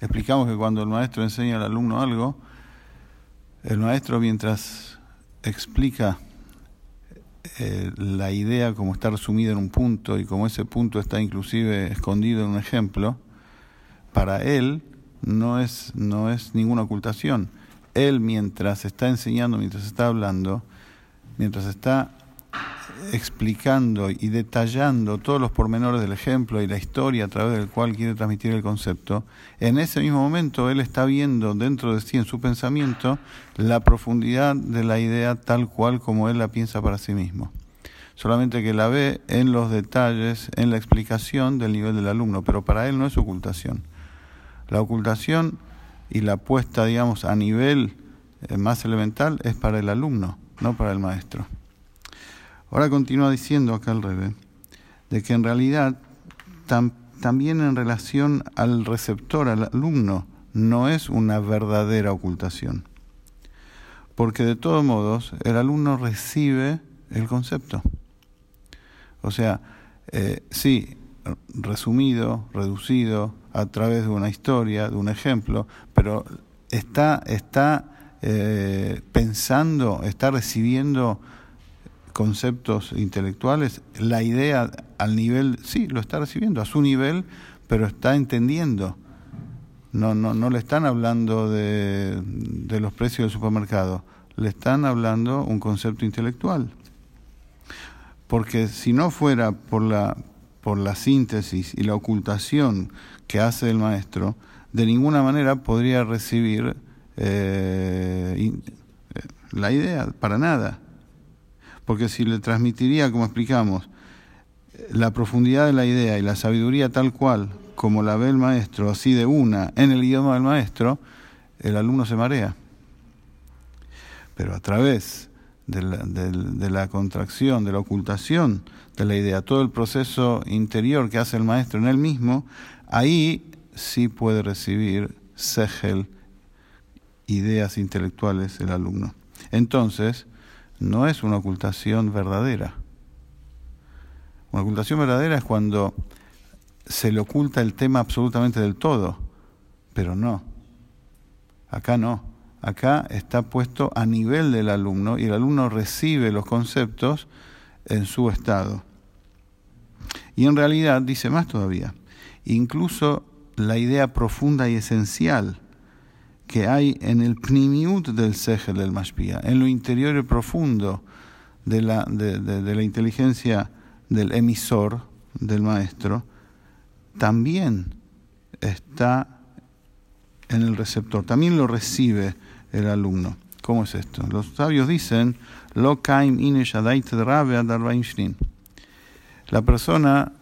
Explicamos que cuando el maestro enseña al alumno algo, el maestro mientras explica eh, la idea como está resumida en un punto y como ese punto está inclusive escondido en un ejemplo, para él no es, no es ninguna ocultación. Él mientras está enseñando, mientras está hablando, mientras está explicando y detallando todos los pormenores del ejemplo y la historia a través del cual quiere transmitir el concepto, en ese mismo momento él está viendo dentro de sí, en su pensamiento, la profundidad de la idea tal cual como él la piensa para sí mismo. Solamente que la ve en los detalles, en la explicación del nivel del alumno, pero para él no es ocultación. La ocultación y la puesta, digamos, a nivel eh, más elemental es para el alumno, no para el maestro. Ahora continúa diciendo acá el Rebe, de que en realidad también en relación al receptor, al alumno, no es una verdadera ocultación. Porque de todos modos el alumno recibe el concepto. O sea, eh, sí, resumido, reducido, a través de una historia, de un ejemplo, pero está, está eh, pensando, está recibiendo conceptos intelectuales, la idea al nivel, sí, lo está recibiendo a su nivel, pero está entendiendo. No, no, no le están hablando de, de los precios del supermercado, le están hablando un concepto intelectual. Porque si no fuera por la, por la síntesis y la ocultación que hace el maestro, de ninguna manera podría recibir eh, eh, la idea, para nada porque si le transmitiría, como explicamos, la profundidad de la idea y la sabiduría tal cual como la ve el maestro, así de una, en el idioma del maestro, el alumno se marea. Pero a través de la, de la, contracción, de la ocultación de la idea, todo el proceso interior que hace el maestro en él mismo, ahí sí puede recibir segel, ideas intelectuales el alumno. Entonces, no es una ocultación verdadera. Una ocultación verdadera es cuando se le oculta el tema absolutamente del todo, pero no. Acá no. Acá está puesto a nivel del alumno y el alumno recibe los conceptos en su estado. Y en realidad dice más todavía, incluso la idea profunda y esencial que hay en el pnimiut del Segel del Mashpia, en lo interior y profundo de la, de, la inteligencia del emisor, del maestro, también está en el receptor, también lo recibe el alumno. ¿Cómo es esto? Los sabios dicen, Lo La persona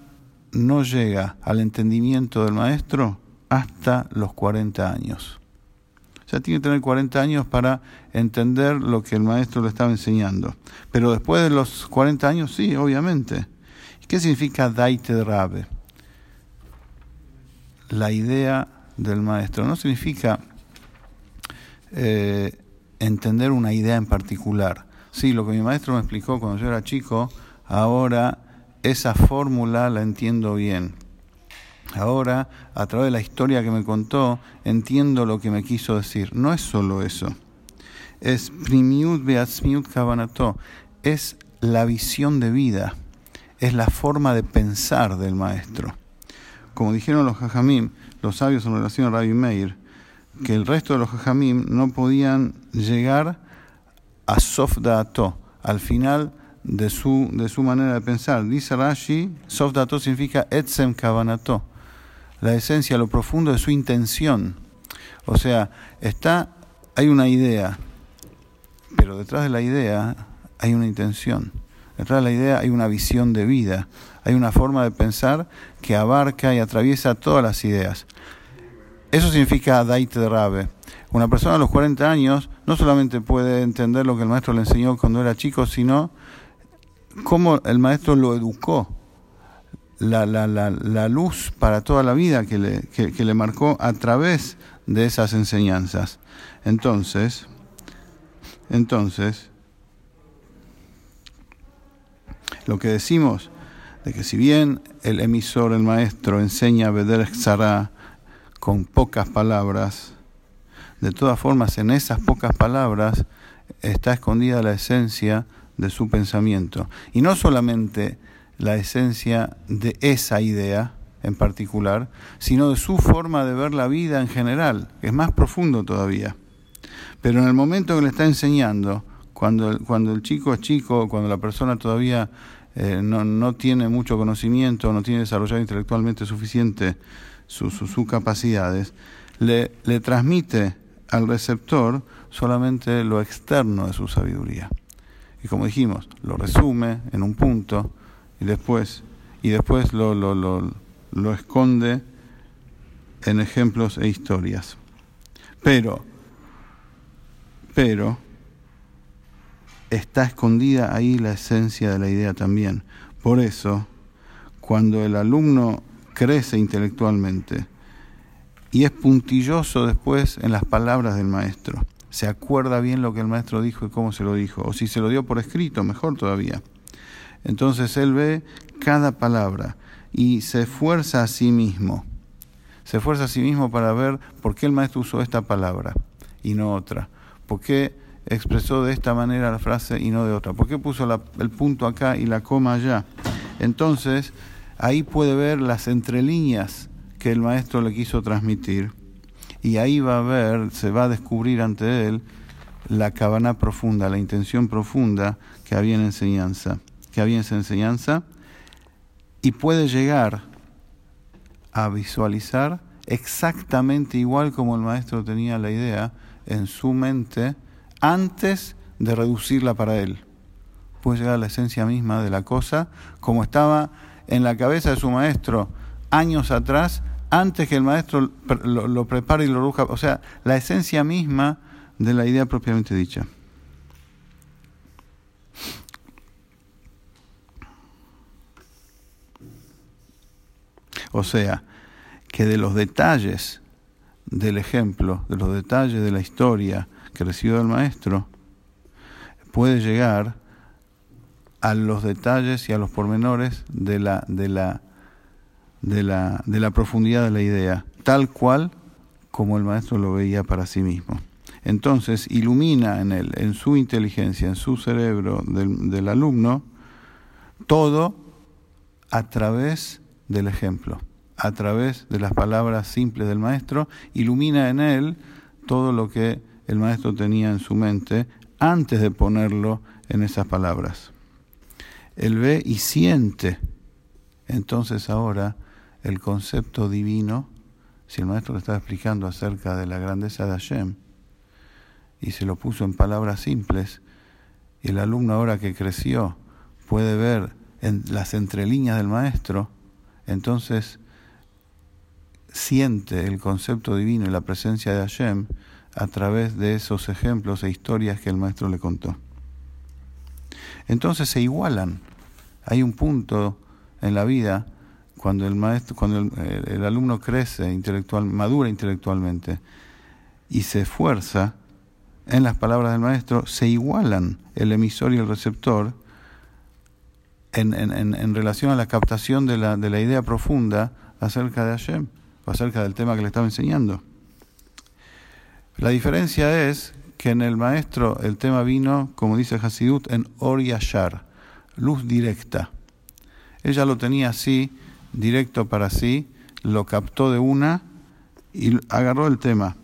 no llega al entendimiento del maestro hasta los 40 años. O sea, tiene que tener 40 años para entender lo que el maestro le estaba enseñando. Pero después de los 40 años, sí, obviamente. ¿Qué significa Daite Rabe? La idea del maestro. No significa eh, entender una idea en particular. Sí, lo que mi maestro me explicó cuando yo era chico, ahora esa fórmula la entiendo bien Ahora, a través de la historia que me contó, entiendo lo que me quiso decir. No es solo eso. Es primiut beatzmiut kavanato. Es la visión de vida. Es la forma de pensar del maestro. Como dijeron los jajamim, los sabios en relación a Rabbi Meir, que el resto de los jajamim no podían llegar a sofdato, al final de su, de su manera de pensar. Dice Rashi, sofdato significa etzem kavanato la esencia, lo profundo de su intención. O sea, está, hay una idea, pero detrás de la idea hay una intención. Detrás de la idea hay una visión de vida, hay una forma de pensar que abarca y atraviesa todas las ideas. Eso significa Daite de Rabe. Una persona a los 40 años no solamente puede entender lo que el maestro le enseñó cuando era chico, sino cómo el maestro lo educó la, la, la, la, luz para toda la vida que le, que, le marcó a través de esas enseñanzas. Entonces, entonces, lo que decimos de que si bien el emisor, el maestro, enseña a Beder Xara con pocas palabras, de todas formas en esas pocas palabras está escondida la esencia de su pensamiento. Y no solamente la esencia de esa idea en particular, sino de su forma de ver la vida en general, que es más profundo todavía. Pero en el momento que le está enseñando, cuando, cuando el chico es chico, cuando la persona todavía eh, no, no, tiene mucho conocimiento, no tiene desarrollado intelectualmente suficiente sus su, capacidades, le, le transmite al receptor solamente lo externo de su sabiduría. Y como dijimos, lo resume en un punto y después, y después lo, lo, lo, lo esconde en ejemplos e historias. Pero, pero, está escondida ahí la esencia de la idea también. Por eso, cuando el alumno crece intelectualmente y es puntilloso después en las palabras del maestro, se acuerda bien lo que el maestro dijo y cómo se lo dijo, o si se lo dio por escrito, mejor todavía. Entonces él ve cada palabra y se esfuerza a sí mismo, se esfuerza a sí mismo para ver por qué el maestro usó esta palabra y no otra, por qué expresó de esta manera la frase y no de otra, por qué puso el punto acá y la coma allá. Entonces ahí puede ver las entrelíneas que el maestro le quiso transmitir. Y ahí va a ver, se va a descubrir ante él la cabana profunda, la intención profunda que había en enseñanza, que había esa enseñanza, y puede llegar a visualizar exactamente igual como el maestro tenía la idea en su mente antes de reducirla para él. Puede llegar a la esencia misma de la cosa como estaba en la cabeza de su maestro años atrás antes que el maestro lo, prepare y lo ruja, o sea, la esencia misma de la idea propiamente dicha. O sea, que de los detalles del ejemplo, de los detalles de la historia que recibió el maestro, puede llegar a los detalles y a los pormenores de la, de la de la, profundidad de la idea, tal cual como el maestro lo veía para sí mismo. Entonces ilumina en él, en su inteligencia, en su cerebro del, del alumno, todo a través del ejemplo, a través de las palabras simples del maestro, ilumina en él todo lo que el maestro tenía en su mente antes de ponerlo en esas palabras. Él ve y siente. Entonces ahora el concepto divino, si el maestro le estaba explicando acerca de la grandeza de Hashem y se lo puso en palabras simples, y el alumno ahora que creció puede ver en las entrelíneas del maestro, entonces siente el concepto divino y la presencia de Hashem a través de esos ejemplos e historias que el maestro le contó. Entonces se igualan. Hay un punto en la vida cuando el maestro, cuando el, alumno crece intelectual, madura intelectualmente y se esfuerza en las palabras del maestro, se igualan el emisor y el receptor en, relación a la captación de la, de la idea profunda acerca de Hashem acerca del tema que le estaba enseñando. La diferencia es que en el maestro el tema vino, como dice Hasidut, en Or Yashar, luz directa. Ella lo tenía así directo para sí, lo captó de una y agarró el tema.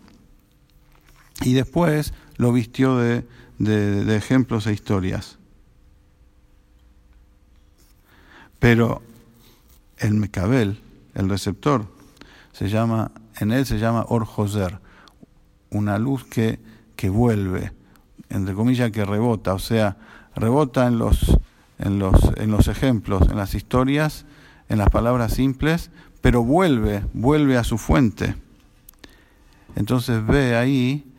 Y después lo vistió de, de, ejemplos e historias. Pero el mecabel, el receptor, se llama, en él se llama Orjoser, una luz que, que vuelve, entre comillas que rebota, o sea, rebota en los, en los, en los ejemplos, en las historias, en las palabras simples, pero vuelve, vuelve a su fuente. Entonces ve ahí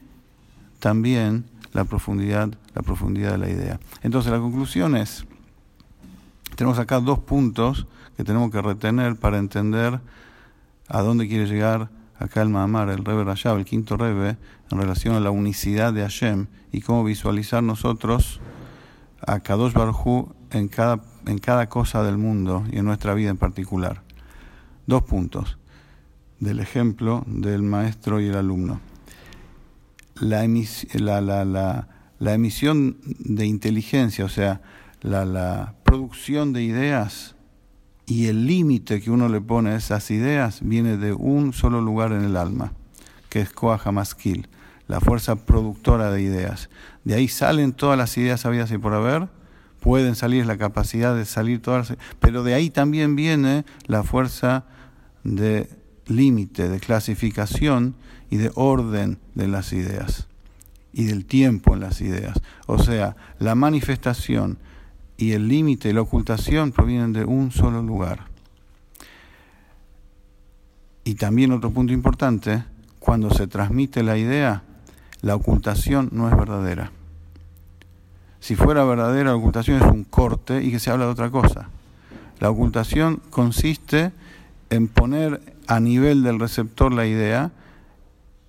también la profundidad, la profundidad de la idea. Entonces la conclusión es, tenemos acá dos puntos que tenemos que retener para entender a dónde quiere llegar acá el Mahamar, el Rebe Rayab, el quinto Rebe, en relación a la unicidad de Hashem y cómo visualizar nosotros a Kadosh Barhu en cada en cada cosa del mundo y en nuestra vida en particular. Dos puntos. del ejemplo del maestro y el alumno. La, emisión de inteligencia, o sea, la, producción de ideas y el límite que uno le pone a esas ideas viene de un solo lugar en el alma, que es Koaha Maskil, la fuerza productora de ideas. De ahí salen todas las ideas habidas y por haber, pueden salir, la capacidad de salir todas, pero de ahí también viene la fuerza de límite, de clasificación y de orden de las ideas y del tiempo en las ideas. O sea, la manifestación y el límite y la ocultación provienen de un solo lugar. Y también otro punto importante, cuando se transmite la idea, la ocultación no es verdadera. Si fuera verdadera, la ocultación es un corte y que se habla de otra cosa. La ocultación consiste en poner a nivel del receptor la idea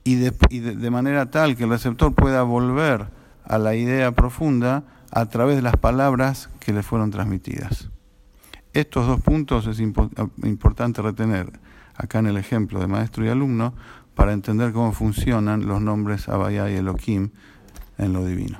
y, de, manera tal que el receptor pueda volver a la idea profunda a través de las palabras que le fueron transmitidas. Estos dos puntos es importante retener acá en el ejemplo de maestro y alumno para entender cómo funcionan los nombres Abaya y Elohim en lo divino.